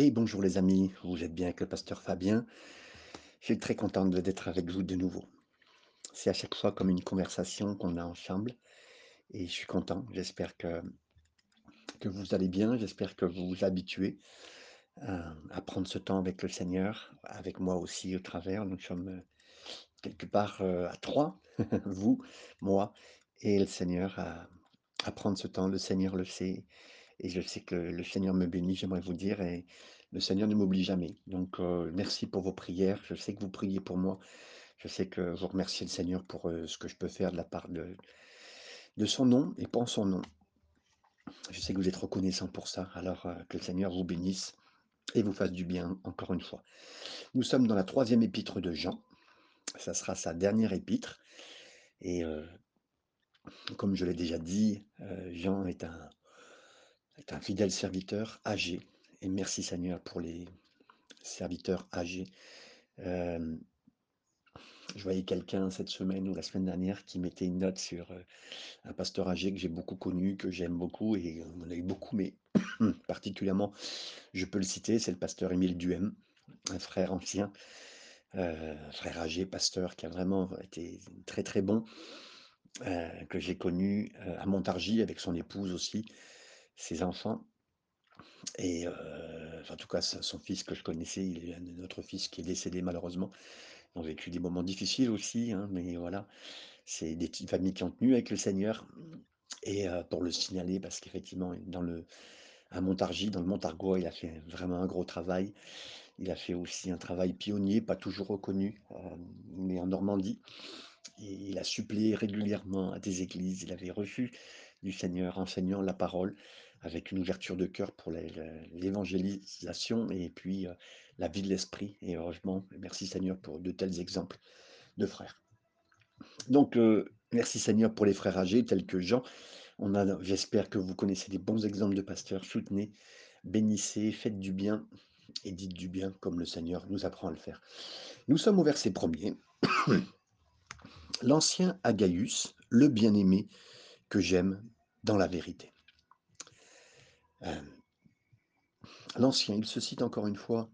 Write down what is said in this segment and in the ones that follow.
Et bonjour les amis, vous êtes bien avec le pasteur Fabien? Je suis très content d'être avec vous de nouveau. C'est à chaque fois comme une conversation qu'on a ensemble et je suis content. J'espère que, que vous allez bien, j'espère que vous vous habituez à, à prendre ce temps avec le Seigneur, avec moi aussi au travers. Nous sommes euh, quelque part euh, à trois, vous, moi et le Seigneur, à prendre ce temps. Le Seigneur le sait et je sais que le, Seigneur me bénit, j'aimerais vous dire, et le Seigneur ne m'oublie jamais. Donc, merci pour vos prières. Je sais que vous priez pour moi. Je sais que vous remerciez le Seigneur pour ce que je peux faire de la part de, de son nom et en son nom. Je sais que vous êtes reconnaissant pour ça. Alors, que le Seigneur vous bénisse et vous fasse du bien encore une fois. Nous sommes dans la troisième épître de Jean. Ça sera sa dernière épître. Et comme je l'ai déjà dit, Jean est un, est un fidèle serviteur âgé. Et merci Seigneur pour les serviteurs âgés. Euh, je voyais quelqu'un cette semaine ou la semaine dernière qui mettait une note sur euh, un pasteur âgé que j'ai beaucoup connu, que j'aime beaucoup, et on a eu beaucoup, mais particulièrement, je peux le citer, c'est le pasteur Émile Duhem, un frère ancien, euh, frère âgé, pasteur, qui a vraiment été très très bon, euh, que j'ai connu à Montargis avec son épouse aussi, ses enfants. Et euh, en tout cas, son fils que je connaissais, il est un de notre fils qui est décédé malheureusement. Ils ont vécu des moments difficiles aussi, hein, mais voilà, c'est des petites familles qui ont tenu avec le Seigneur. Et pour le signaler, parce qu'effectivement, dans le, à Montargis, dans le Montargois, il a fait vraiment un gros travail. Il a fait aussi un travail pionnier, pas toujours reconnu, euh, mais en Normandie. Il a suppléé régulièrement à des églises. Il avait reçu du Seigneur enseignant la parole avec une ouverture de cœur pour l'évangélisation et puis la vie de l'esprit. Et heureusement, merci Seigneur pour de tels exemples de frères. Donc, merci Seigneur pour les frères âgés tels que Jean. J'espère que vous connaissez des bons exemples de pasteurs. Soutenez, bénissez, faites du bien et dites du bien comme le Seigneur nous apprend à le faire. Nous sommes au verset premier. L'ancien Agaius, le bien-aimé que j'aime dans la vérité. Euh, L'ancien, il se cite encore une fois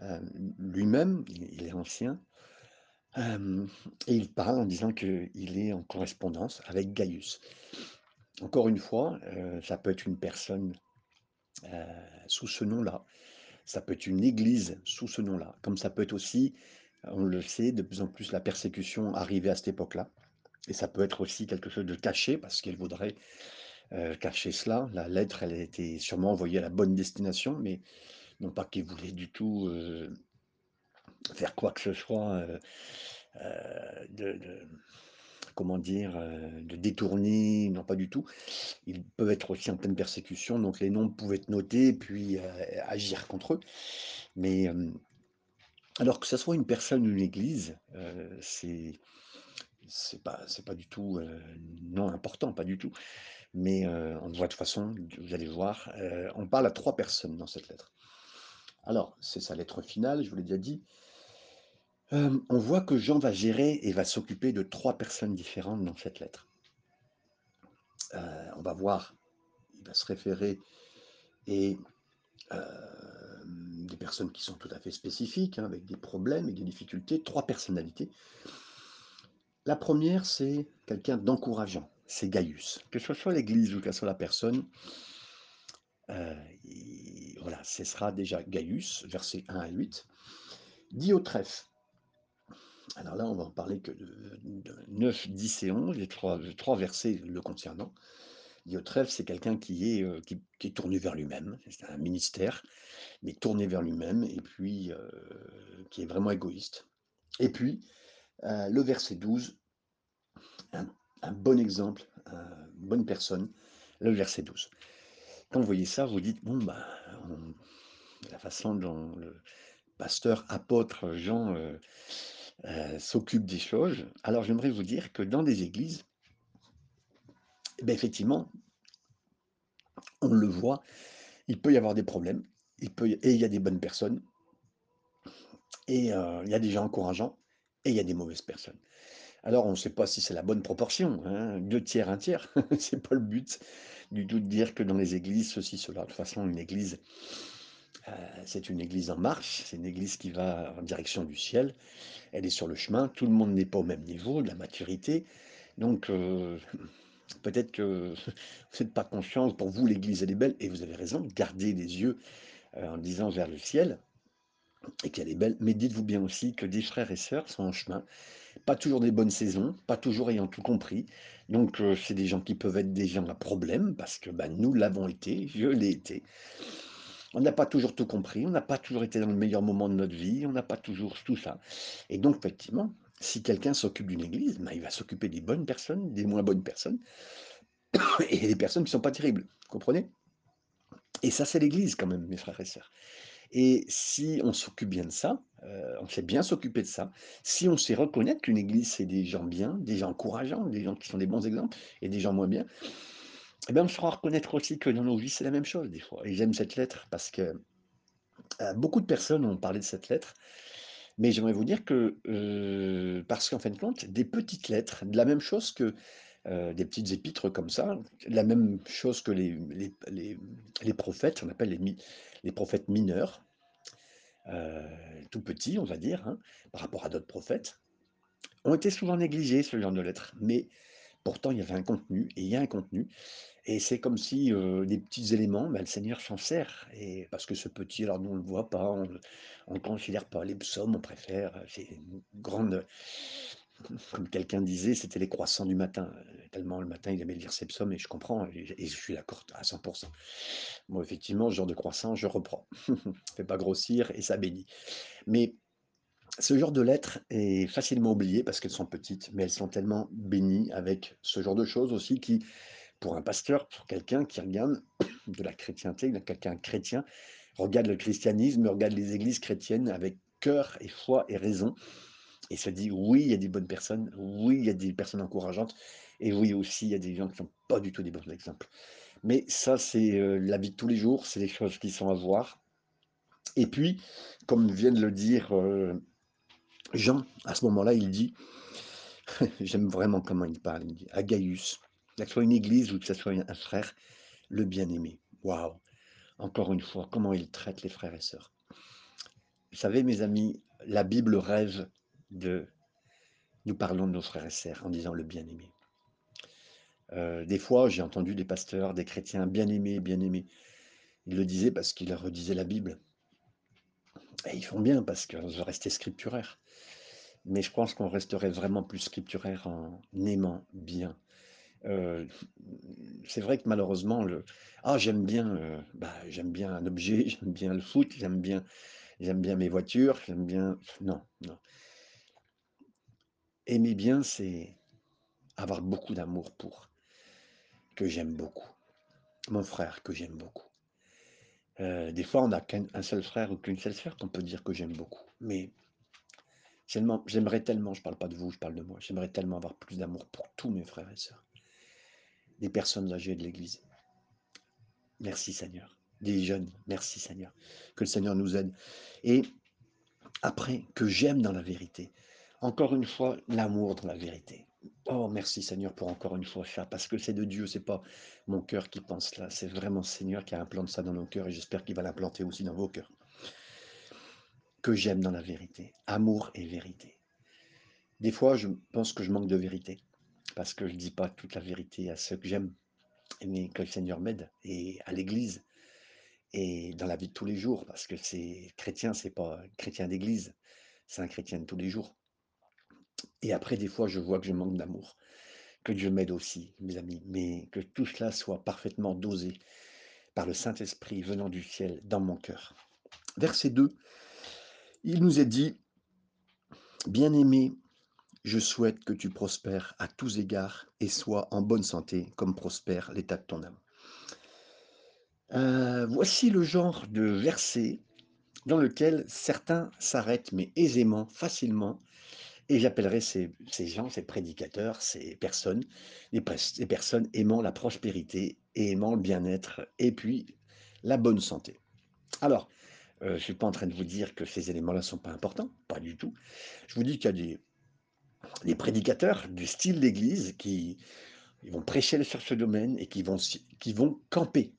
euh, lui-même, il, est ancien, euh, et il parle en disant qu'il est en correspondance avec Gaius. Encore une fois, ça peut être une personne sous ce nom-là, ça peut être une église sous ce nom-là, comme ça peut être aussi, on le sait, de plus en plus la persécution arrivée à cette époque-là, et ça peut être aussi quelque chose de caché, parce qu'il vaudrait euh, cacher cela. La lettre, elle a été sûrement envoyée à la bonne destination, mais non pas qu'il voulait du tout euh, faire quoi que ce soit euh, de, comment dire, de détourner, non pas du tout. Ils peuvent être aussi en pleine persécution, donc les noms pouvaient être notés, puis agir contre eux. Mais alors que ce soit une personne ou une église, c'est c'est pas c'est pas du tout euh, non important, pas du tout. Mais euh, on voit de toute façon, vous allez voir, euh, on parle à trois personnes dans cette lettre. Alors, c'est sa lettre finale, je vous l'ai déjà dit. On voit que Jean va gérer et va s'occuper de trois personnes différentes dans cette lettre. Euh, on va voir, il va se référer et des personnes qui sont tout à fait spécifiques, hein, avec des problèmes et des difficultés, trois personnalités. La première, c'est quelqu'un d'encourageant, c'est Gaius. Que ce soit l'église ou que ce soit la personne, euh, il- voilà, ce sera déjà Gaius, versets 1 à 8. Diotrephe. Alors là, on va en parler que de, de 9, 10 et 11, les trois, versets le concernant. Diotrephe, c'est quelqu'un qui est, euh, qui est tourné vers lui-même, c'est un ministère, mais tourné vers lui-même, et puis euh, qui est vraiment égoïste. Et puis, euh, le verset 12, un, bon exemple, une bonne personne, le verset 12. Quand vous voyez ça, vous dites, bon, bah, la façon dont le pasteur, apôtre Jean euh, euh, s'occupe des choses, alors j'aimerais vous dire que dans des églises, eh bien, effectivement, on le voit, il peut y avoir des problèmes, il peut, et il y a des bonnes personnes, et euh, il y a des gens encourageants, et il y a des mauvaises personnes. Alors, on ne sait pas si c'est la bonne proportion, hein, deux tiers, un tiers, c'est pas le but du tout de dire que dans les églises, ceci, cela. De toute façon, une église, Heu, c'est une église en marche, c'est une église qui va en direction du ciel. Elle est sur le chemin, tout le monde n'est pas au même niveau de la maturité, donc heu, peut-être que vous êtes pas conscients, pour vous l'église elle est belle et vous avez raison, gardez les yeux, heu, en disant vers le ciel et qu'elle est belle, mais dites-vous bien aussi que des frères et sœurs sont en chemin, pas toujours des bonnes saisons, pas toujours ayant tout compris, donc heu, c'est des gens qui peuvent être des gens à problème parce que, bah, nous l'avons été, je l'ai été. On n'a pas toujours tout compris, on n'a pas toujours été dans le meilleur moment de notre vie, on n'a pas toujours tout ça. Et donc effectivement, si quelqu'un s'occupe d'une église, bah, il va s'occuper des bonnes personnes, des moins bonnes personnes et des personnes qui sont pas terribles, comprenez? Et ça, c'est l'église quand même, mes frères et sœurs et si on s'occupe bien de ça, heu, on sait bien s'occuper de ça, si on sait reconnaître qu'une église, c'est des gens bien, des gens encourageants, des gens qui sont des bons exemples et des gens moins bien, et ben, on saura reconnaître aussi que dans nos vies, c'est la même chose des fois. Et j'aime cette lettre parce que Heu, beaucoup de personnes ont parlé de cette lettre, mais j'aimerais vous dire que, heu, parce qu'en fin de compte, des petites lettres, de la même chose que, heu, des petites épîtres comme ça, la même chose que les prophètes, on appelle les prophètes mineurs, tout petits, on va dire, hein, par rapport à d'autres prophètes, ont été souvent négligés, ce genre de lettres. Mais pourtant, il y avait un contenu et il y a un contenu et c'est comme si, heu, des petits éléments, bah, le Seigneur s'en sert et parce que ce petit, alors nous on le voit pas, on le considère pas. Les psaumes, on préfère, heu, c'est une grande comme quelqu'un disait, c'était les croissants du matin, heu, tellement le matin il aimait lire ses psaumes et je comprends et et je suis d'accord à 100% Moi effectivement, ce genre de croissant, je reprends. Fait pas grossir et ça bénit. Mais ce genre de lettres est facilement oublié parce qu'elles sont petites, mais elles sont tellement bénies avec ce genre de choses aussi qui pour un pasteur, pour quelqu'un qui regarde de la chrétienté, quelqu'un chrétien, regarde le christianisme, regarde les églises chrétiennes avec cœur et foi et raison, et se dit oui, il y a des bonnes personnes, oui, il y a des personnes encourageantes, et oui aussi, il y a des gens qui sont pas du tout des bons exemples. Mais ça, c'est euh, la vie de tous les jours, c'est des choses qui sont à voir. Et puis, comme vient de le dire euh, Jean, à ce moment-là, il dit, j'aime vraiment comment il parle, il dit, à Gaius, que ce soit une église ou que ce soit un frère, le bien-aimé. Waouh! Encore une fois, comment il traite les frères et sœurs. Vous savez, mes amis, la Bible rêve de nous parlons de nos frères et sœurs en disant le bien-aimé. Euh, des fois, j'ai entendu des pasteurs, des chrétiens bien-aimés, bien-aimés. Ils le disaient parce qu'ils redisaient la Bible. Et ils font bien parce qu'on veut rester scripturaire. Mais je pense qu'on resterait vraiment plus scripturaire en aimant bien. Euh, c'est vrai que malheureusement, le ah j'aime bien, euh, bah, j'aime bien un objet, j'aime bien le foot, j'aime bien J'aime bien mes voitures, j'aime bien non, non. Aimer bien, c'est avoir beaucoup d'amour pour, que j'aime beaucoup. Mon frère que j'aime beaucoup. Heu, des fois, on n'a qu'un un seul frère ou qu'une seule sœur qu'on peut dire que j'aime beaucoup. Mais j'aimerais tellement, je parle pas de vous, je parle de moi, j'aimerais tellement avoir plus d'amour pour tous mes frères et sœurs, des personnes âgées de l'Église. Merci Seigneur. Des jeunes, merci Seigneur. Que le Seigneur nous aide et après, que j'aime dans la vérité. Encore une fois, l'amour dans la vérité. Oh, merci Seigneur pour encore une fois ça, parce que c'est de Dieu, c'est pas mon cœur qui pense là, c'est vraiment Seigneur qui a implanté ça dans nos cœurs et j'espère qu'il va l'implanter aussi dans vos cœurs. Que j'aime dans la vérité, amour et vérité. Des fois, je pense que je manque de vérité, parce que je dis pas toute la vérité à ceux que j'aime, mais que le Seigneur m'aide et à l'Église et dans la vie de tous les jours, parce que c'est chrétien, c'est pas chrétien d'église, c'est un chrétien de tous les jours. Et après, des fois, je vois que je manque d'amour. Que Dieu m'aide aussi, mes amis, mais que tout cela soit parfaitement dosé par le Saint-Esprit venant du ciel dans mon cœur. Verset 2, il nous est dit, Bien-aimé, je souhaite que tu prospères à tous égards et sois en bonne santé comme prospère l'état de ton âme. Euh, voici le genre de verset dans lequel certains s'arrêtent, mais aisément, facilement, et j'appellerai ces, gens, ces prédicateurs, ces personnes, des, des personnes aimant la prospérité et aimant le bien-être, et puis la bonne santé. Alors, euh, je ne suis pas en train de vous dire que ces éléments-là ne sont pas importants, pas du tout. Je vous dis qu'il y a des, prédicateurs du style d'Église qui vont prêcher sur ce domaine et qui vont, qui vont camper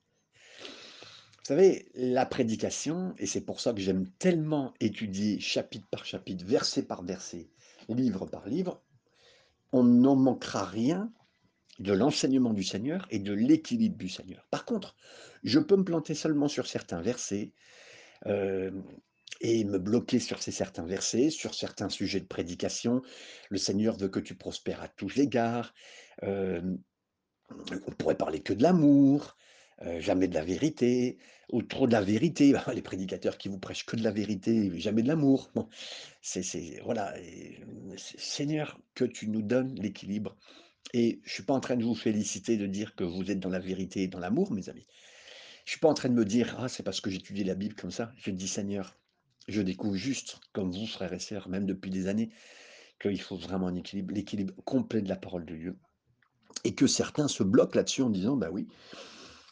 Vous savez, la prédication, et c'est pour ça que j'aime tellement étudier chapitre par chapitre, verset par verset, livre par livre, on n'en manquera rien de l'enseignement du Seigneur et de l'équilibre du Seigneur. Par contre, je peux me planter seulement sur certains versets euh, et me bloquer sur ces certains versets, sur certains sujets de prédication. Le Seigneur veut que tu prospères à tous égards. Euh, on pourrait parler que de l'amour, jamais de la vérité, ou trop de la vérité. Les prédicateurs qui vous prêchent que de la vérité, jamais de l'amour. C'est voilà. Seigneur, que tu nous donnes l'équilibre. Et je suis pas en train de vous féliciter de dire que vous êtes dans la vérité et dans l'amour, mes amis. Je suis pas en train de me dire ah c'est parce que j'étudie la Bible comme ça. Je dis Seigneur, je découvre juste comme vous frères et sœurs, même depuis des années, qu'il faut vraiment un équilibre, l'équilibre complet de la parole de Dieu. Et que certains se bloquent là-dessus en disant, bah oui,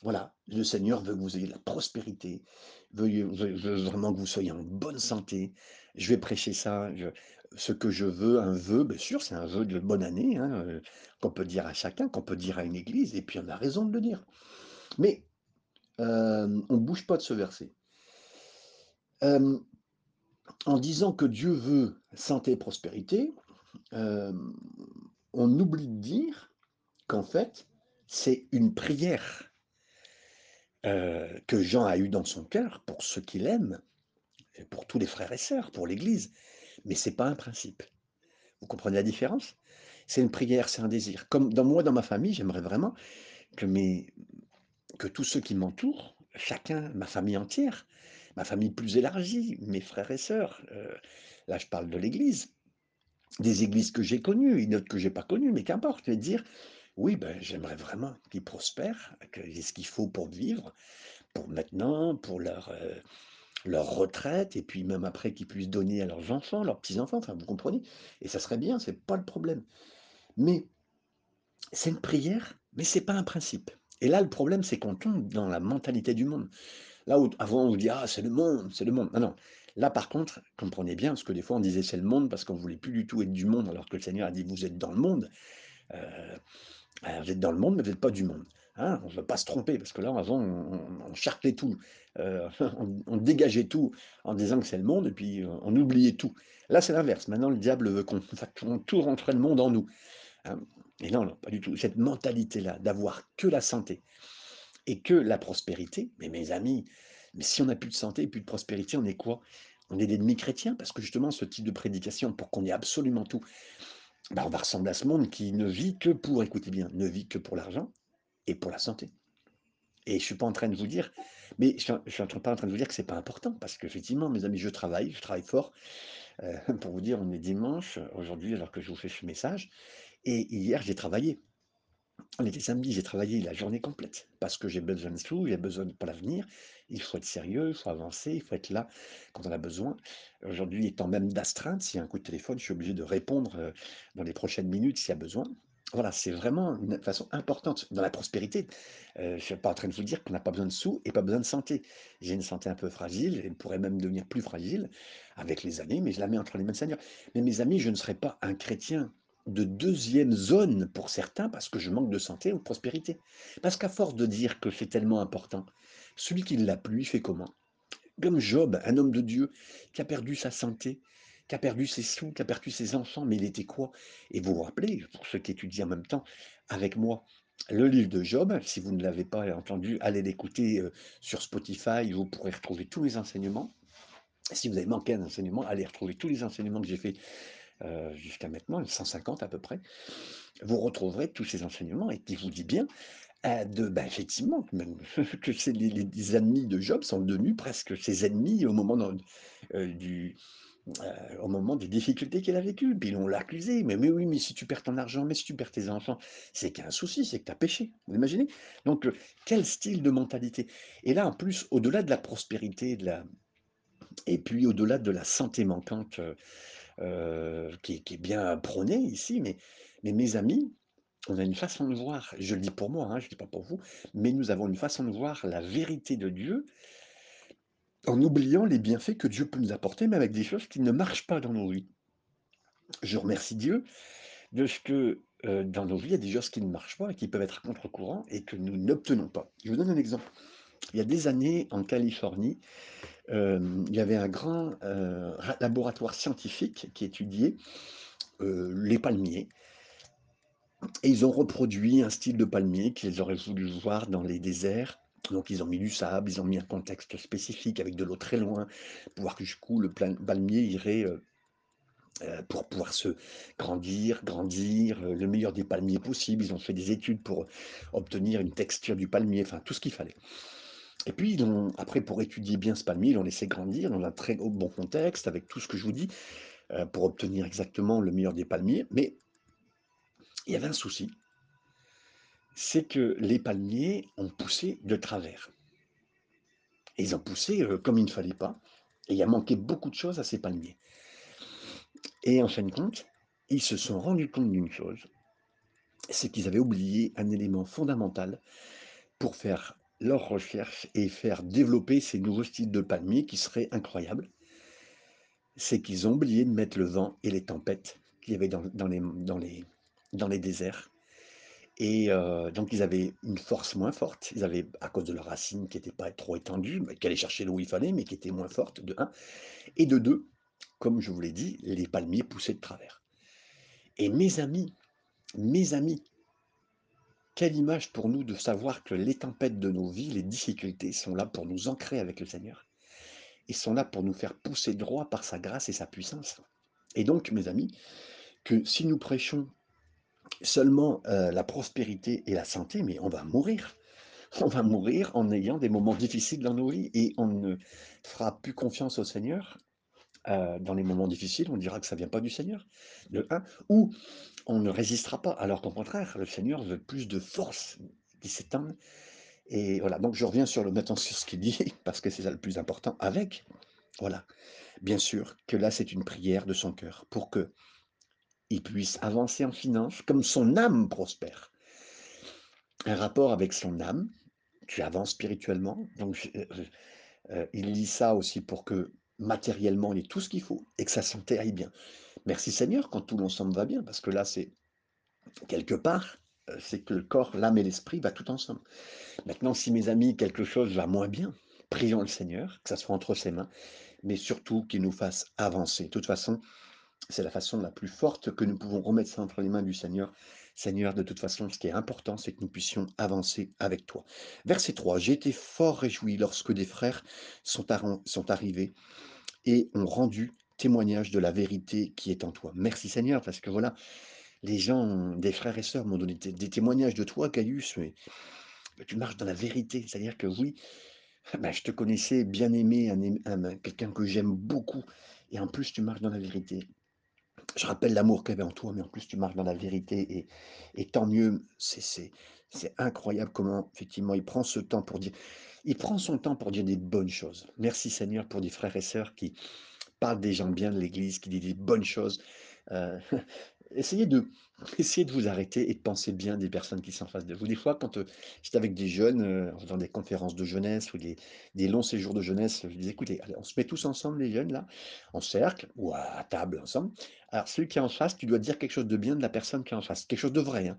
voilà, le Seigneur veut que vous ayez la prospérité, veut, vraiment que vous soyez en bonne santé. Je vais prêcher ça, ce que je veux, un vœu, bien sûr, c'est un vœu de bonne année, hein, euh, qu'on peut dire à chacun, qu'on peut dire à une église, et puis on a raison de le dire. Mais euh, on ne bouge pas de ce verset. Euh, en disant que Dieu veut santé et prospérité, on oublie de dire qu'en fait, c'est une prière que Jean a eu dans son cœur pour ceux qu'il aime, et pour tous les frères et sœurs, pour l'Église. Mais ce n'est pas un principe. Vous comprenez la différence? C'est une prière, c'est un désir. Comme dans moi, dans ma famille, j'aimerais vraiment que, que tous ceux qui m'entourent, chacun, ma famille entière, ma famille plus élargie, mes frères et sœurs, là je parle de l'Église, des églises que j'ai connues, une autre que j'ai pas connues, mais qu'importe, je dire, oui, ben, j'aimerais vraiment qu'ils prospèrent, qu'ils aient ce qu'il faut pour vivre, pour maintenant, pour leur, euh, leur retraite, et puis même après qu'ils puissent donner à leurs enfants, leurs petits-enfants, enfin vous comprenez, et ça serait bien, c'est pas le problème. Mais c'est une prière, mais c'est pas un principe. Et là, le problème, c'est qu'on tombe dans la mentalité du monde. Là où avant on vous dit ah c'est le monde, c'est le monde. Non, non. Là par contre, comprenez bien, parce que des fois on disait c'est le monde parce qu'on voulait plus du tout être du monde, alors que le Seigneur a dit vous êtes dans le monde. Euh, vous êtes dans le monde, mais vous n'êtes pas du monde. Hein. on ne veut pas se tromper, parce que là, avant, on, charclait tout, euh, on, dégageait tout en disant que c'est le monde, et puis euh, on oubliait tout. Là, c'est l'inverse. Maintenant, le diable veut qu'on tout rentrer le monde en nous. Hein. Et non, non, pas du tout. Cette mentalité-là, d'avoir que la santé et que la prospérité, mais mes amis, mais si on n'a plus de santé et plus de prospérité, on est quoi? On est des demi-chrétiens, parce que justement, ce type de prédication, pour qu'on ait absolument tout, bah, on va ressembler à ce monde qui ne vit que pour, écoutez bien, ne vit que pour l'argent et pour la santé. Et je ne suis pas en train de vous dire, mais je ne suis pas en train de vous dire que ce n'est pas important, parce qu'effectivement, mes amis, je travaille, je travaille fort. Euh, pour vous dire, on est dimanche aujourd'hui, alors que je vous fais ce message, et hier, j'ai travaillé. On était samedi, j'ai travaillé la journée complète parce que j'ai besoin de sous, j'ai besoin pour l'avenir. Il faut être sérieux, il faut avancer, il faut être là quand on a besoin. Aujourd'hui, étant même d'astreinte, s'il y a un coup de téléphone, je suis obligé de répondre euh, dans les prochaines minutes s'il y a besoin. Voilà, c'est vraiment une façon importante dans la prospérité. Euh, je ne suis pas en train de vous dire qu'on n'a pas besoin de sous et pas besoin de santé. J'ai une santé un peu fragile, elle pourrait même devenir plus fragile avec les années, mais je la mets entre les mains de Seigneur. Mais mes amis, je ne serai pas un chrétien de deuxième zone pour certains parce que je manque de santé ou de prospérité. Parce qu'à force de dire que c'est tellement important, celui qui l'a plus, il fait comment? Comme Job, un homme de Dieu qui a perdu sa santé, qui a perdu ses sous, qui a perdu ses enfants, mais il était quoi? Et vous vous rappelez, pour ceux qui étudient en même temps avec moi, le livre de Job, si vous ne l'avez pas entendu, allez l'écouter euh, sur Spotify, vous pourrez retrouver tous les enseignements. Si vous avez manqué un enseignement, allez retrouver tous les enseignements que j'ai fait euh, jusqu'à maintenant, 150 à peu près, vous retrouverez tous ces enseignements et qui vous dit bien euh, de, ben, effectivement, que les, les, ennemis de Job sont devenus presque ses ennemis au moment, euh, du, au moment des difficultés qu'il a vécues. Puis on l'a accusé, mais, mais oui, mais si tu perds ton argent, mais si tu perds tes enfants, c'est qu'il y a un souci, c'est que tu as péché. Vous imaginez? Donc, quel style de mentalité? Et là, en plus, au-delà de la prospérité, de la... et puis au-delà de la santé manquante, euh, qui, est bien prôné ici, mais, mes amis, on a une façon de voir, je le dis pour moi, hein, je ne dis pas pour vous, mais nous avons une façon de voir la vérité de Dieu en oubliant les bienfaits que Dieu peut nous apporter, mais avec des choses qui ne marchent pas dans nos vies. Je remercie Dieu de ce que euh, dans nos vies, il y a des choses qui ne marchent pas et qui peuvent être à contre-courant et que nous n'obtenons pas. Je vous donne un exemple. Il y a des années, en Californie, hem, il y avait un grand, ra laboratoire scientifique qui étudiait, heu, les palmiers et ils ont reproduit un style de palmier qu'ils auraient voulu voir dans les déserts. Donc ils ont mis du sable, ils ont mis un contexte spécifique avec de l'eau très loin, pour voir jusqu'où le palmier irait, pour pouvoir se grandir, grandir, le meilleur des palmiers possibles. Ils ont fait des études pour obtenir une texture du palmier, enfin tout ce qu'il fallait. Et puis après pour étudier bien ce palmier, ils l'ont laissé grandir dans un très bon contexte avec tout ce que je vous dis, heu, pour obtenir exactement le meilleur des palmiers. Mais il y avait un souci c'est que les palmiers ont poussé de travers. Ils ont poussé, heu, comme il ne fallait pas et il a manqué beaucoup de choses à ces palmiers. Et en fin de compte, ils se sont rendus compte d'une chose, c'est qu'ils avaient oublié un élément fondamental pour faire leurs recherches et faire développer ces nouveaux styles de palmiers qui seraient incroyables. C'est qu'ils ont oublié de mettre le vent et les tempêtes qu'il y avait dans les dans les dans les déserts et heu, donc ils avaient une force moins forte. Ils avaient à cause de leurs racines qui étaient pas trop étendues, mais qui allaient chercher l'eau où il fallait, mais qui étaient moins fortes de 1 et de 2, comme je vous l'ai dit, les palmiers poussaient de travers. Et mes amis, mes amis quelle image pour nous de savoir que les tempêtes de nos vies, les difficultés sont là pour nous ancrer avec le Seigneur. Ils sont là pour nous faire pousser droit par sa grâce et sa puissance. Et donc, mes amis, que si nous prêchons seulement, heu, la prospérité et la santé, mais on va mourir. On va mourir en ayant des moments difficiles dans nos vies et on ne fera plus confiance au Seigneur, heu, dans les moments difficiles. On dira que ça vient pas du Seigneur, de 1 ou on ne résistera pas, alors qu'au contraire, le Seigneur veut plus de force qui s'étende et voilà. Donc je reviens sur le maintenant sur ce qu'il dit, parce que c'est ça le plus important, avec voilà, bien sûr que là, c'est une prière de son cœur pour qu'il puisse avancer en finances, comme son âme prospère. Un rapport avec son âme, tu avances spirituellement, donc heu heu, il lit ça aussi pour que matériellement, il ait tout ce qu'il faut et que sa santé aille bien. Merci Seigneur quand tout l'ensemble va bien, parce que là, c'est quelque part, heu, c'est que le corps, l'âme et l'esprit va tout ensemble. Maintenant, si mes amis, quelque chose va moins bien, prions le Seigneur, que ça soit entre ses mains, mais surtout qu'il nous fasse avancer. De toute façon, c'est la façon la plus forte que nous pouvons remettre ça entre les mains du Seigneur. Seigneur, de toute façon, ce qui est important, c'est que nous puissions avancer avec toi. Verset 3: «J'ai été fort réjoui lorsque des frères sont arrivés et ont rendu témoignage de la vérité qui est en toi». Merci Seigneur, parce que voilà, les gens, des frères et sœurs m'ont donné des témoignages de toi, Gaius, mais tu marches dans la vérité. C'est-à-dire que oui, bah, je te connaissais bien-aimé, un aim un quelqu'un que j'aime beaucoup et en plus tu marches dans la vérité. Je rappelle l'amour qu'il y avait en toi, mais en plus tu marches dans la vérité et tant mieux. C'est incroyable comment effectivement il prend ce temps pour dire il prend son temps pour dire des bonnes choses. Merci Seigneur pour des frères et sœurs qui parlent des gens bien de l'église, qui disent des bonnes choses. Heu, essayez de de vous arrêter et de penser bien des personnes qui sont en face de vous. Des fois, quand, heu, j'étais avec des jeunes, en faisant des conférences de jeunesse ou des des longs séjours de jeunesse, je disais: «Écoutez, on se met tous ensemble les jeunes là, en cercle ou à table ensemble. Alors celui qui est en face, tu dois dire quelque chose de bien de la personne qui est en face, quelque chose de vrai, hein.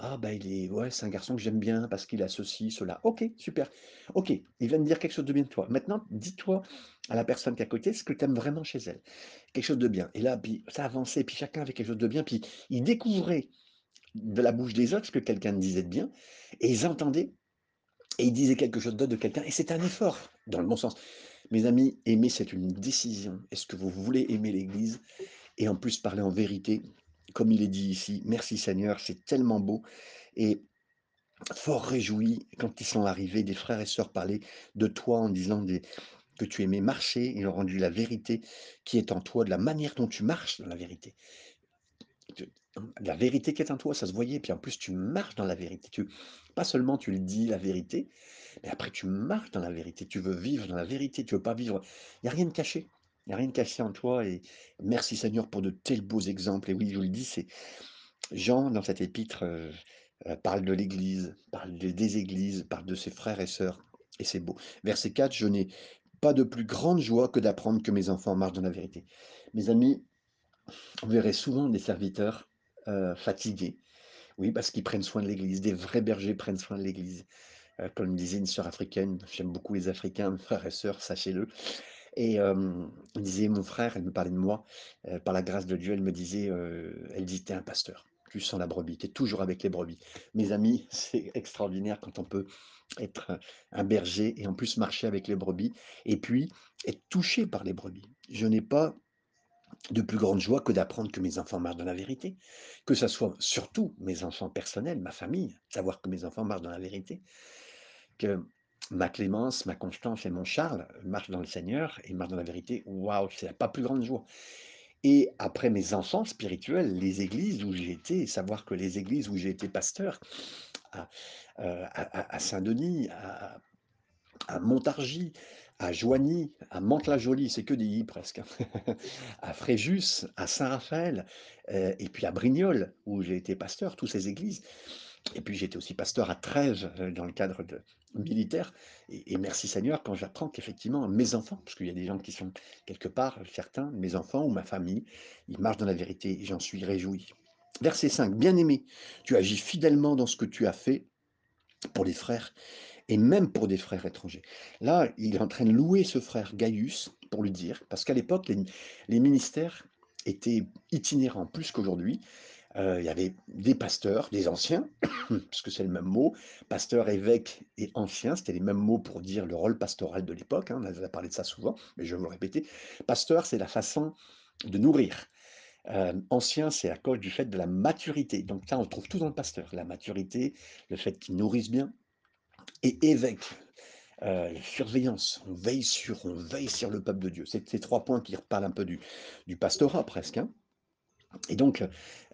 Ah bah, il est ouais, c'est un garçon que j'aime bien parce qu'il a ceci, cela. OK, super. OK, il vient de dire quelque chose de bien de toi. Maintenant, dis-toi à la personne qui est à côté ce que tu aimes vraiment chez elle. Quelque chose de bien et là, puis ça avançait, puis chacun avait quelque chose de bien, puis ils découvraient de la bouche des autres ce que quelqu'un disait de bien et ils entendaient et ils disaient quelque chose d'autre de quelqu'un et c'est un effort dans le bon sens. Mes amis, aimer, c'est une décision. Est-ce que vous voulez aimer l'église et en plus parler en vérité, comme il est dit ici? Merci Seigneur, c'est tellement beau et fort réjoui quand ils sont arrivés, des frères et sœurs parlaient de toi en disant que tu aimais marcher, ils ont rendu la vérité qui est en toi, de la manière dont tu marches dans la vérité. De la vérité qui est en toi, ça se voyait, puis en plus tu marches dans la vérité. Tu pas seulement tu le dis la vérité, mais après tu marches dans la vérité. Tu veux vivre dans la vérité, tu veux pas vivre il y a rien de caché. Il y a rien de caché en toi et merci Seigneur pour de tels beaux exemples et oui, je vous le dis, c'est Jean dans cet épître, heu heu, parle de l'église, parle de des églises, parle de ses frères et sœurs et c'est beau. Verset 4: «Je n'ai pas de plus grande joie que d'apprendre que mes enfants marchent dans la vérité». Mes amis, vous verrez souvent des serviteurs, heu, fatigués. Oui, parce qu'ils prennent soin de l'église. Des vrais bergers prennent soin de l'église. comme disait une sœur africaine, j'aime beaucoup les Africains, frères et sœurs, sachez-le et disait: «Mon frère», elle me parlait de moi, par la grâce de Dieu, elle me disait, elle dit: «Tu es un pasteur, tu sens la brebis, tu es toujours avec les brebis». Mes amis, c'est extraordinaire quand on peut être un berger et en plus marcher avec les brebis et puis être touché par les brebis. Je n'ai pas de plus grande joie que d'apprendre que mes enfants marchent dans la vérité, que ça soit surtout mes enfants personnels, ma famille, savoir que mes enfants marchent dans la vérité, que ma Clémence, ma Constance et mon Charles marchent dans le Seigneur et marchent dans la vérité. Waouh, c'est la pas plus grande joie. Et après mes enfants spirituels, les églises où j'ai été, savoir que les églises où j'ai été pasteur, à, euh, Saint-Denis, à, à Montargis, à Joigny, à Mantes-la-Jolie, c'est que des i presque, hein, à Fréjus, à Saint-Raphaël, euh, et puis à Brignoles, où j'ai été pasteur, toutes ces églises. Et puis j'étais aussi pasteur à Trèves, euh, dans le cadre militaire. Et, merci Seigneur quand j'apprends qu'effectivement mes enfants, parce qu'il y a des gens qui sont quelque part, certains, mes enfants ou ma famille, ils marchent dans la vérité et j'en suis réjoui. Verset 5, bien-aimé, tu agis fidèlement dans ce que tu as fait pour les frères et même pour des frères étrangers. Là, il est en train de louer ce frère Gaius pour lui dire, parce qu'à l'époque, les ministères étaient itinérants plus qu'aujourd'hui. Euh, il y avait des pasteurs, des anciens, parce que c'est le même mot, pasteur, évêque et ancien, c'était les mêmes mots pour dire le rôle pastoral de l'époque, hein, on a parlé de ça souvent, mais je vais vous le répéter. Pasteur, c'est la façon de nourrir. Euh, ancien, c'est à cause du fait de la maturité. Donc ça, on trouve tout dans le pasteur. La maturité, le fait qu'il nourrisse bien. Et évêque, euh, surveillance, on veille sur, on veille sur le peuple de Dieu. C'est ces trois points qui reparlent un peu du, du pastorat presque. Hein. Et donc,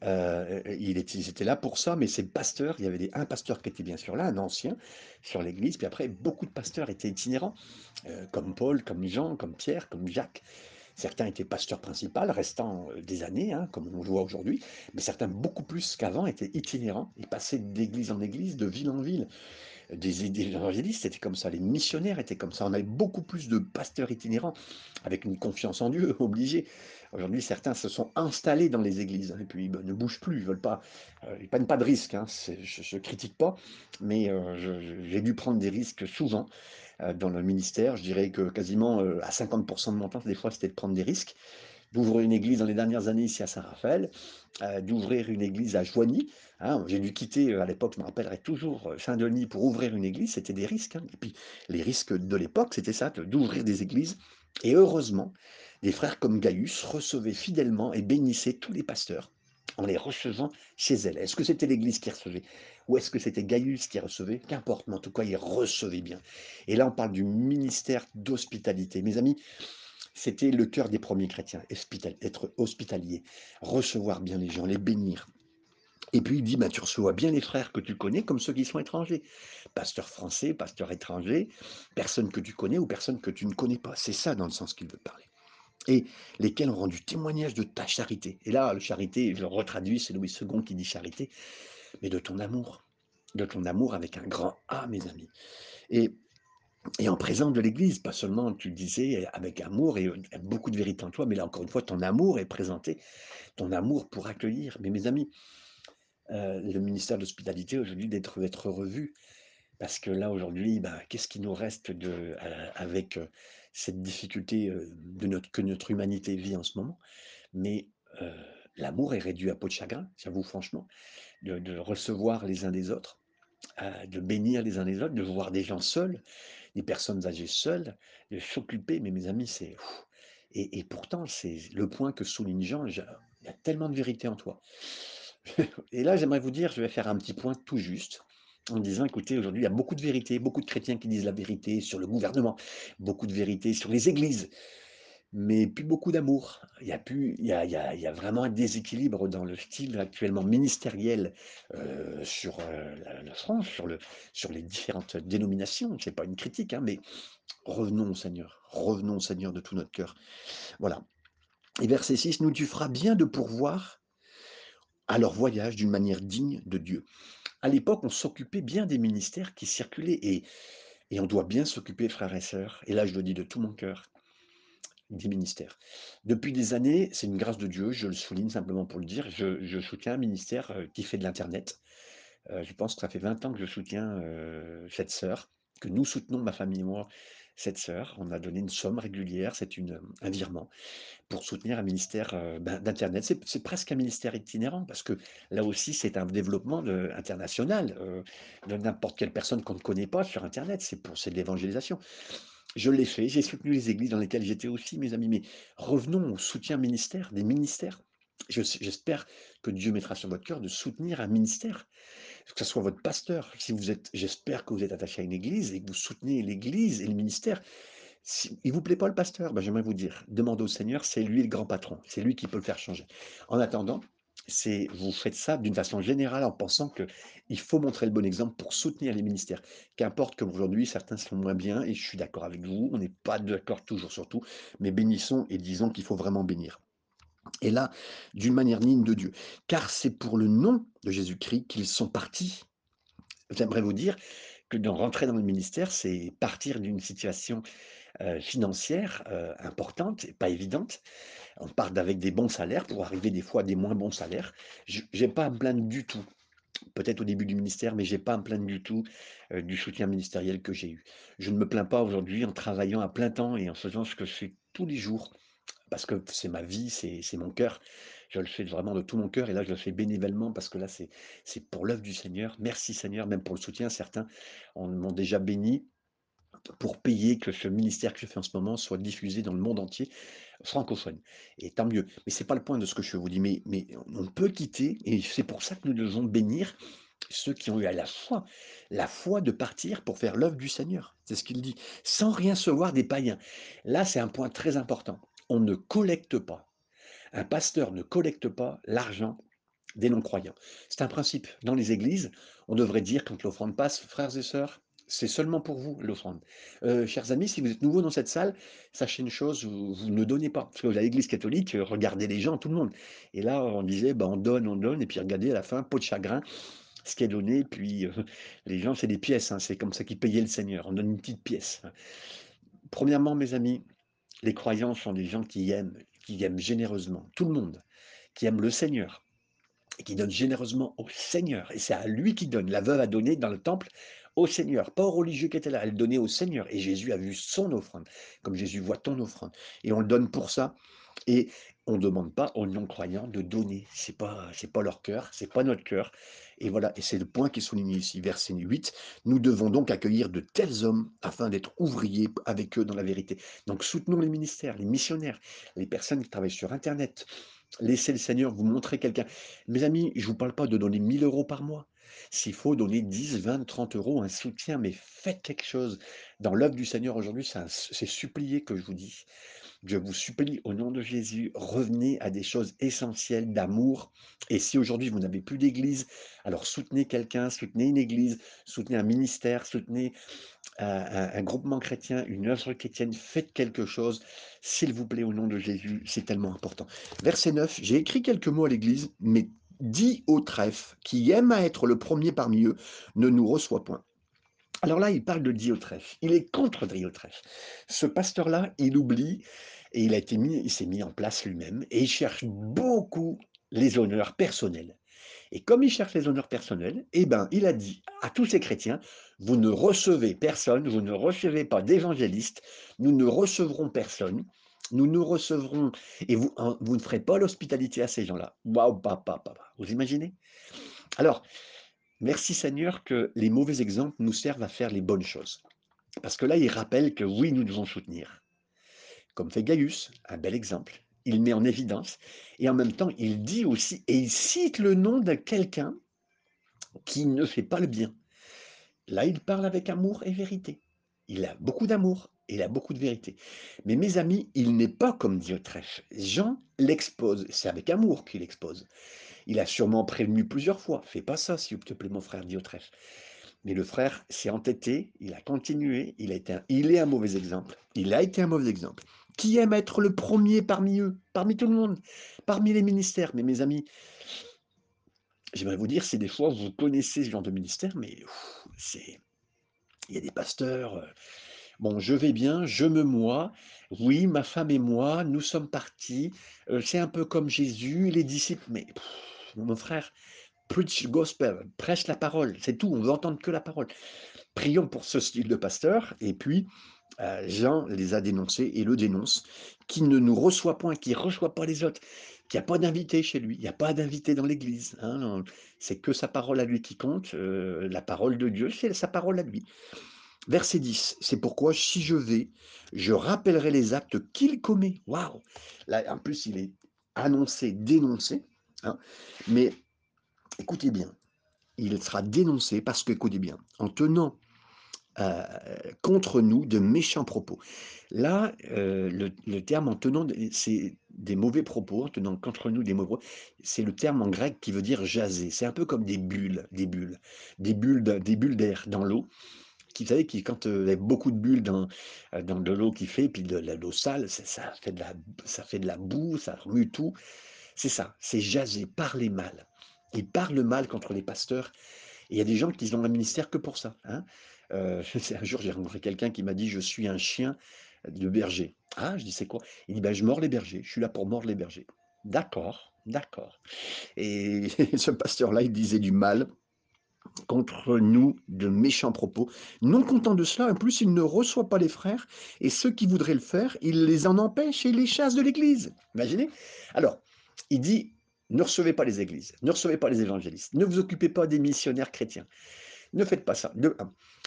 euh, il était, ils étaient là pour ça, mais ces pasteurs, il y avait des, un pasteur qui était bien sûr là, un ancien, sur l'église, puis après, beaucoup de pasteurs étaient itinérants, euh, comme Paul, comme Jean, comme Pierre, comme Jacques. Certains étaient pasteurs principaux, restant euh, des années, hein, comme on le voit aujourd'hui, mais certains, beaucoup plus qu'avant, étaient itinérants. Ils passaient d'église en église, de ville en ville des, évangélistes c'était comme ça, les missionnaires étaient comme ça. On avait beaucoup plus de pasteurs itinérants avec une confiance en Dieu obligée. Aujourd'hui, certains se sont installés dans les églises et puis ben, ne bougent plus, ils veulent pas, euh, ils prennent pas de risques. Hein, je, ne critique pas, mais euh, j'ai dû prendre des risques souvent euh, dans le ministère. Je dirais que quasiment euh, à 50% de mon temps, des fois, c'était de prendre des risques d'ouvrir une église dans les dernières années ici à Saint-Raphaël, d'ouvrir une église à Joigny. Hein, J'ai dû quitter, à l'époque, je me rappellerai toujours, Saint-Denis pour ouvrir une église, c'était des risques. Hein. Et puis, les risques de l'époque, c'était ça, d'ouvrir des églises. Et heureusement, des frères comme Gaius recevaient fidèlement et bénissaient tous les pasteurs en les recevant chez elle. Est-ce que c'était l'église qui recevait ou est-ce que c'était Gaius qui recevait? Qu'importe, mais en tout cas, il recevait bien. Et là, on parle du ministère d'hospitalité. Mes amis, c'était le cœur des premiers chrétiens, être hospitalier, recevoir bien les gens, les bénir. Et puis il dit, bah, tu reçois bien les frères que tu connais comme ceux qui sont étrangers. Pasteur français, pasteur étranger, personne que tu connais ou personne que tu ne connais pas. C'est ça dans le sens qu'il veut parler. Et lesquels ont rendu témoignage de ta charité. Et là, la charité, je le retraduis, c'est Louis II qui dit charité, mais de ton amour. De ton amour avec un grand A, mes amis. Et et en présence de l'Église, pas seulement, tu le disais, avec amour et beaucoup de vérité en toi, mais là encore une fois, ton amour est présenté, ton amour pour accueillir. Mais mes amis, euh, le ministère de l'hospitalité aujourd'hui d'être être revu, parce que là aujourd'hui, bah, qu'est-ce qui nous reste de, euh, avec euh, cette difficulté que notre humanité vit en ce moment. Mais l'amour est réduit à peau de chagrin, j'avoue franchement, de, recevoir les uns des autres, de bénir les uns les autres, de voir des gens seuls, des personnes âgées seules, de s'occuper, mais mes amis, c'est... Et, et, pourtant, c'est le point que souligne Jean, il y a tellement de vérité en toi. et là, j'aimerais vous dire, je vais faire un petit point tout juste, en disant, écoutez, aujourd'hui, il y a beaucoup de vérité, beaucoup de chrétiens qui disent la vérité sur le gouvernement, beaucoup de vérité sur les églises, mais plus beaucoup d'amour. Il y a plus, il y a, vraiment un déséquilibre dans le style actuellement ministériel euh, sur euh, la, France, sur, le, sur les différentes dénominations. C'est pas une critique, hein, mais revenons au Seigneur, revenons au Seigneur de tout notre cœur. Voilà. Et verset 6, nous tu feras bien de pourvoir à leur voyage d'une manière digne de Dieu. À l'époque, on s'occupait bien des ministères qui circulaient et, on doit bien s'occuper, frères et sœurs, et là je le dis de tout mon cœur, des ministères. Depuis des années, c'est une grâce de Dieu, je le souligne simplement pour le dire, je, soutiens un ministère qui fait de l'Internet, Heu, je pense que ça fait 20 ans que je soutiens, heu, cette sœur, que nous soutenons, ma famille et moi, cette sœur. On a donné une somme régulière, c'est un virement pour soutenir un ministère, ben, d'internet. C'est presque un ministère itinérant parce que là aussi, c'est un développement international, de n'importe quelle personne qu'on ne connaît pas sur internet. C'est pour de l'évangélisation. Je l'ai fait, j'ai soutenu les églises dans lesquelles j'étais aussi, mes amis, mais revenons au soutien ministère, des ministères. Je j'espère que Dieu mettra sur votre cœur de soutenir un ministère, que ce soit votre pasteur. Si vous êtes j'espère que vous êtes attaché à une église et que vous soutenez l'église et le ministère. Si il vous plaît pas le pasteur, ben, j'aimerais vous dire, demandez au Seigneur, c'est lui le grand patron, c'est lui qui peut le faire changer. En attendant, c'est vous faites ça d'une façon générale en pensant que il faut montrer le bon exemple pour soutenir les ministères. Qu'importe qu'aujourd'hui certains sont moins bien et je suis d'accord avec vous, on n'est pas d'accord toujours sur tout, mais bénissons et disons qu'il faut vraiment bénir. Et là, d'une manière digne de Dieu, car c'est pour le nom de Jésus-Christ qu'ils sont partis. J'aimerais vous dire que dans rentrer dans le ministère, c'est partir d'une situation euh, financière euh, importante et pas évidente. On part avec des bons salaires pour arriver des fois à des moins bons salaires. Je n'ai pas à me plaindre du tout. Peut-être au début du ministère, mais j'ai pas à me plaindre du tout euh, du soutien ministériel que j'ai eu. Je ne me plains pas aujourd'hui en travaillant à plein temps et en faisant ce que je fais tous les jours parce que c'est ma vie, c'est mon cœur. Je le fais vraiment de tout mon cœur et là, je le fais bénévolement parce que là, c'est pour l'œuvre du Seigneur. Merci Seigneur, même pour le soutien. Certains on m'ont déjà béni pour payer que ce ministère que je fais en ce moment soit diffusé dans le monde entier francophone. Et tant mieux. Mais c'est pas le point de ce que je vous dis. Mais, mais on peut quitter et c'est pour ça que nous devons bénir ceux qui ont eu à la foi, la foi de partir pour faire l'œuvre du Seigneur. C'est ce qu'il dit. Sans rien se voir des païens. Là, c'est un point très important. On ne collecte pas. Un pasteur ne collecte pas l'argent des non-croyants. C'est un principe. Dans les églises, on devrait dire quand l'offrande passe, frères et sœurs, c'est seulement pour vous l'offrande. Euh, chers amis, si vous êtes nouveau dans cette salle, sachez une chose, vous, ne donnez pas. Parce que à l'église catholique, regardez les gens, tout le monde. Et là, on disait, bah, on donne, on donne, et puis regardez à la fin, peau de chagrin, ce qui est donné, puis euh, les gens, c'est des pièces, hein, c'est comme ça qu'ils payaient le Seigneur, on donne une petite pièce. Premièrement, mes amis, les croyants sont des gens qui aiment, qui aiment généreusement, tout le monde, qui aiment le Seigneur, et qui donnent généreusement au Seigneur. Et c'est à lui qui donne. La veuve a donné dans le temple au Seigneur, pas aux religieux qui étaient là, elle donnait au Seigneur. Et Jésus a vu son offrande, comme Jésus voit ton offrande. Et on le donne pour ça. On ne demande pas aux non-croyants de donner. C'est pas, c'est pas leur cœur, c'est pas notre cœur. Et voilà, et c'est le point qui est souligné ici, verset 8. Nous devons donc accueillir de tels hommes afin d'être ouvriers avec eux dans la vérité. Donc soutenons les ministères, les missionnaires, les personnes qui travaillent sur Internet. Laissez le Seigneur vous montrer quelqu'un. Mes amis, je ne vous parle pas de donner 1000 euros par mois. S'il faut donner 10, 20, 30 euros, un soutien, mais faites quelque chose. Dans l'œuvre du Seigneur aujourd'hui, c'est supplier que je vous dis. Je vous supplie au nom de Jésus, revenez à des choses essentielles d'amour. Et si aujourd'hui vous n'avez plus d'église, alors soutenez quelqu'un, soutenez une église, soutenez un ministère, soutenez un, groupement chrétien, une œuvre chrétienne, faites quelque chose, s'il vous plaît, au nom de Jésus, c'est tellement important. Verset 9, j'ai écrit quelques mots à l'église, mais dit au trèfle, qui aime à être le premier parmi eux, ne nous reçoit point. Alors là, il parle de Diotrephe. Il est contre Diotrephe. Ce pasteur-là, il oublie et il a été mis, il s'est mis en place lui-même et il cherche beaucoup les honneurs personnels. Et comme il cherche les honneurs personnels, eh ben, il a dit à tous ces chrétiens, vous ne recevez personne, vous ne recevez pas d'évangéliste, nous ne recevrons personne, nous nous recevrons et vous, vous ne ferez pas l'hospitalité à ces gens-là. Waouh, papa, papa. Vous imaginez? Alors, Merci Seigneur que les mauvais exemples nous servent à faire les bonnes choses. Parce que là, il rappelle que oui, nous devons soutenir. Comme fait Gaius, un bel exemple. Il met en évidence et en même temps, il dit aussi, et il cite le nom de quelqu'un qui ne fait pas le bien. Là, il parle avec amour et vérité. Il a beaucoup d'amour il a beaucoup de vérité. Mais mes amis, il n'est pas comme Diotrèche. Jean l'expose. C'est avec amour qu'il expose. Il a sûrement prévenu plusieurs fois. Fais pas ça, s'il te plaît, mon frère Diotrèphe. Mais le frère s'est entêté, il a continué, il, a été il est un mauvais exemple. Il a été un mauvais exemple. Qui aime être le premier parmi eux, parmi tout le monde, parmi les ministères? Mais mes amis, j'aimerais vous dire, si des fois vous connaissez ce genre de ministère, mais c'est. Il y a des pasteurs. Bon, je vais bien, je me mois. Oui, ma femme et moi, nous sommes partis. Euh, c'est un peu comme Jésus, les disciples, mais mon frère, preach gospel, prêche la parole, c'est tout, on veut entendre que la parole. Prions pour ce style de pasteur, et puis euh, Jean les a dénoncés et le dénonce, qui ne nous reçoit point, qui ne reçoit pas les autres, qui a pas d'invité chez lui, il n'y a pas d'invité dans l'église. Hein, c'est que sa parole à lui qui compte, euh, la parole de Dieu, c'est sa parole à lui. Verset 10, c'est pourquoi si je vais, je rappellerai les actes qu'il commet. Waouh Là, en plus, il est annoncé, dénoncé. Hein, mais écoutez bien, il sera dénoncé parce que, écoutez bien, en tenant euh, contre nous de méchants propos. Là, euh, le, terme en tenant, c'est des mauvais propos, en tenant contre nous des mauvais propos, c'est le terme en grec qui veut dire jaser. C'est un peu comme des bulles, des bulles, des bulles, des bulles d'air dans l'eau. Qui, vous savez, quand il y a beaucoup de bulles dans, dans de l'eau qui fait, puis de, l'eau sale, ça fait, de la, ça fait de la boue, ça remue tout. C'est ça, c'est jaser, parler mal. Il parle mal contre les pasteurs. Il y a des gens qui ont un ministère que pour ça. Hein euh, un jour, j'ai rencontré quelqu'un qui m'a dit Je suis un chien de berger. Ah, je dis C'est quoi? Il dit ben, Je mords les bergers. Je suis là pour mordre les bergers. D'accord, d'accord. Et ce pasteur-là, il disait du mal contre nous de méchants propos. Non content de cela, en plus, il ne reçoit pas les frères, et ceux qui voudraient le faire, il les en empêche et les chasse de l'Église. Imaginez Alors, il dit, ne recevez pas les églises, ne recevez pas les évangélistes, ne vous occupez pas des missionnaires chrétiens. Ne faites pas ça.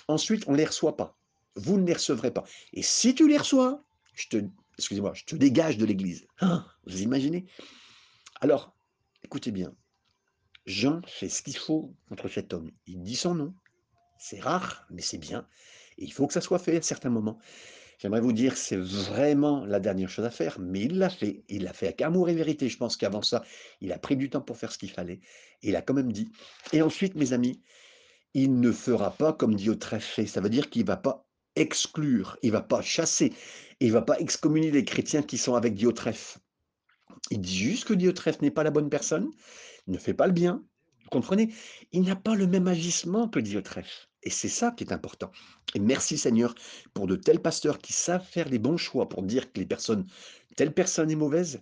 Ensuite, on ne les reçoit pas. Vous ne les recevrez pas. Et si tu les reçois, je te, excusez-moi, je te dégage de l'église. Ah, vous imaginez? Alors, écoutez bien. Jean fait ce qu'il faut contre cet homme. Il dit son nom. C'est rare, mais c'est bien. Et il faut que ça soit fait à certains moments. J'aimerais vous dire c'est vraiment la dernière chose à faire, mais il l'a fait. Il l'a fait avec amour et vérité. Je pense qu'avant ça, il a pris du temps pour faire ce qu'il fallait. Et il a quand même dit. Et ensuite, mes amis, il ne fera pas comme Diotrephe fait. Ça veut dire qu'il ne va pas exclure, il ne va pas chasser, il ne va pas excommunier les chrétiens qui sont avec Diotrephe. Il dit juste que Diotrephe n'est pas la bonne personne, ne fait pas le bien. Vous comprenez? Il n'a pas le même agissement que Diotrephe. Et c'est ça qui est important. Et merci Seigneur pour de tels pasteurs qui savent faire les bons choix pour dire que les personnes, telle personne est mauvaise,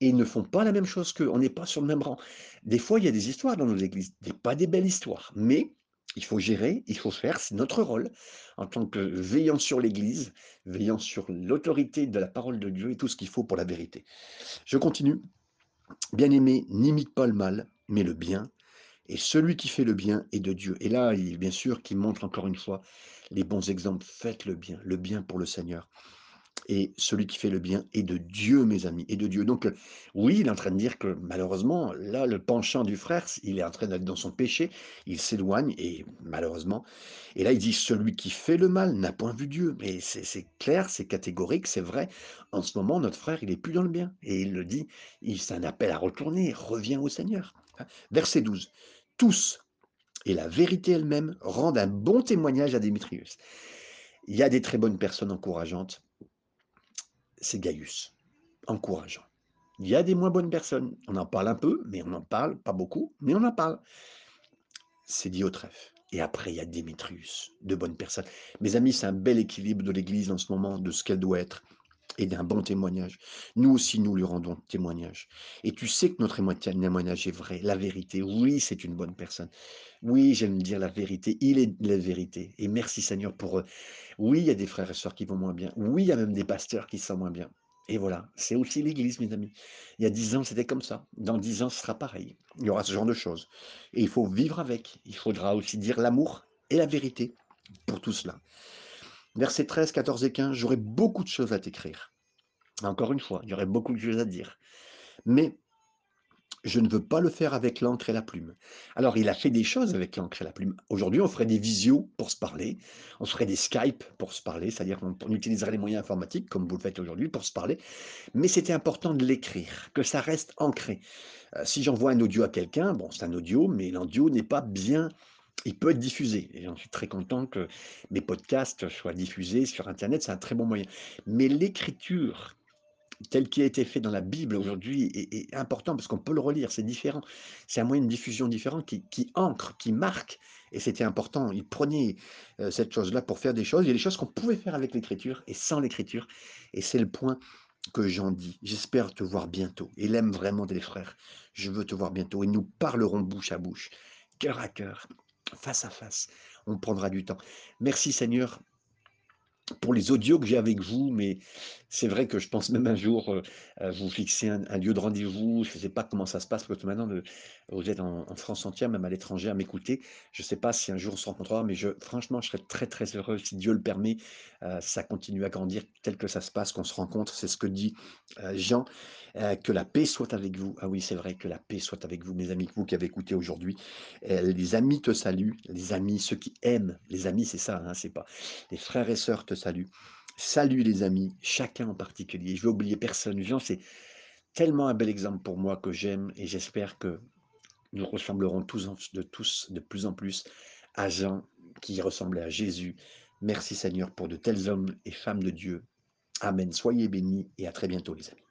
et ne font pas la même chose qu'eux. On n'est pas sur le même rang. Des fois, il y a des histoires dans nos églises, pas des belles histoires, mais il faut gérer, il faut faire, c'est notre rôle en tant que veillant sur l'Église, veillant sur l'autorité de la parole de Dieu et tout ce qu'il faut pour la vérité. Je continue. Bien-aimé, n'imite pas le mal, mais le bien. Et celui qui fait le bien est de Dieu. Et là, il, bien sûr, qui montre encore une fois les bons exemples. Faites le bien, le bien pour le Seigneur et celui qui fait le bien est de Dieu, mes amis, et de Dieu. Donc, euh, oui, il est en train de dire que malheureusement, là, le penchant du frère, il est en train d'être dans son péché, il s'éloigne, et malheureusement, et là, il dit, celui qui fait le mal n'a point vu Dieu. Mais c'est clair, c'est catégorique, c'est vrai. En ce moment, notre frère, il est plus dans le bien. Et il le dit, c'est un appel à retourner, reviens au Seigneur. Hein. Verset 12. Tous, et la vérité elle-même, rendent un bon témoignage à Démétrius. Il y a des très bonnes personnes encourageantes, c'est Gaius, encourageant. Il y a des moins bonnes personnes, on en parle un peu, mais on n'en parle pas beaucoup, mais on en parle. C'est Diotrephe. Et après, il y a Démétrius, de bonnes personnes. Mes amis, c'est un bel équilibre de l'Église en ce moment, de ce qu'elle doit être et d'un bon témoignage. Nous aussi, nous lui rendons témoignage. Et tu sais que notre témoignage est vrai, la vérité. Oui, c'est une bonne personne. Oui, j'aime dire la vérité. Il est la vérité. Et merci Seigneur pour eux. Oui, il y a des frères et sœurs qui vont moins bien. Oui, il y a même des pasteurs qui sont moins bien. Et voilà, c'est aussi l'Église, mes amis. Il y a dix ans, c'était comme ça. Dans dix ans, ce sera pareil. Il y aura ce genre de choses. Et il faut vivre avec. Il faudra aussi dire l'amour et la vérité pour tout cela. Versets 13, 14 et 15, j'aurais beaucoup de choses à t'écrire. Encore une fois, il y aurait beaucoup de choses à dire. Mais je ne veux pas le faire avec l'encre et la plume. Alors, il a fait des choses avec l'encre et la plume. Aujourd'hui, on ferait des visios pour se parler, on ferait des Skype pour se parler, c'est-à-dire qu'on utiliserait les moyens informatiques, comme vous le faites aujourd'hui, pour se parler. Mais c'était important de l'écrire, que ça reste ancré. Euh, si j'envoie un audio à quelqu'un, bon, c'est un audio, mais l'audio n'est pas bien il peut être diffusé. Et j'en suis très content que mes podcasts soient diffusés sur Internet, c'est un très bon moyen. Mais l'écriture, telle qui a été faite dans la Bible aujourd'hui, est, important parce qu'on peut le relire, c'est différent. C'est un moyen de diffusion différent qui, ancre, qui marque. Et c'était important. Il prenait euh, cette chose-là pour faire des choses. Il y a des choses qu'on pouvait faire avec l'écriture et sans l'écriture. Et c'est le point que Jean dit. J'espère te voir bientôt. Il aime vraiment des frères. Je veux te voir bientôt. Et nous parlerons bouche à bouche, cœur à cœur, face à face. On prendra du temps. Merci Seigneur pour les audios que j'ai avec vous, mais c'est vrai que je pense même un jour euh, vous fixer un, lieu de rendez-vous. Je ne sais pas comment ça se passe, parce que maintenant vous êtes en, France entière, même à l'étranger, à m'écouter. Je ne sais pas si un jour on se rencontrera, mais je, franchement, je serais très très heureux si Dieu le permet. Euh, ça continue à grandir tel que ça se passe, qu'on se rencontre. C'est ce que dit euh, Jean. que la paix soit avec vous. Ah oui, c'est vrai que la paix soit avec vous, mes amis, vous qui avez écouté aujourd'hui. les amis te saluent, les amis, ceux qui aiment, les amis, c'est ça, hein, c'est pas. Les frères et sœurs te saluent. Salut les amis, chacun en particulier. Je vais oublier personne. Jean, c'est tellement un bel exemple pour moi que j'aime et j'espère que nous ressemblerons tous de, tous de plus en plus à Jean qui ressemblait à Jésus. Merci Seigneur pour de tels hommes et femmes de Dieu. Amen. Soyez bénis et à très bientôt les amis.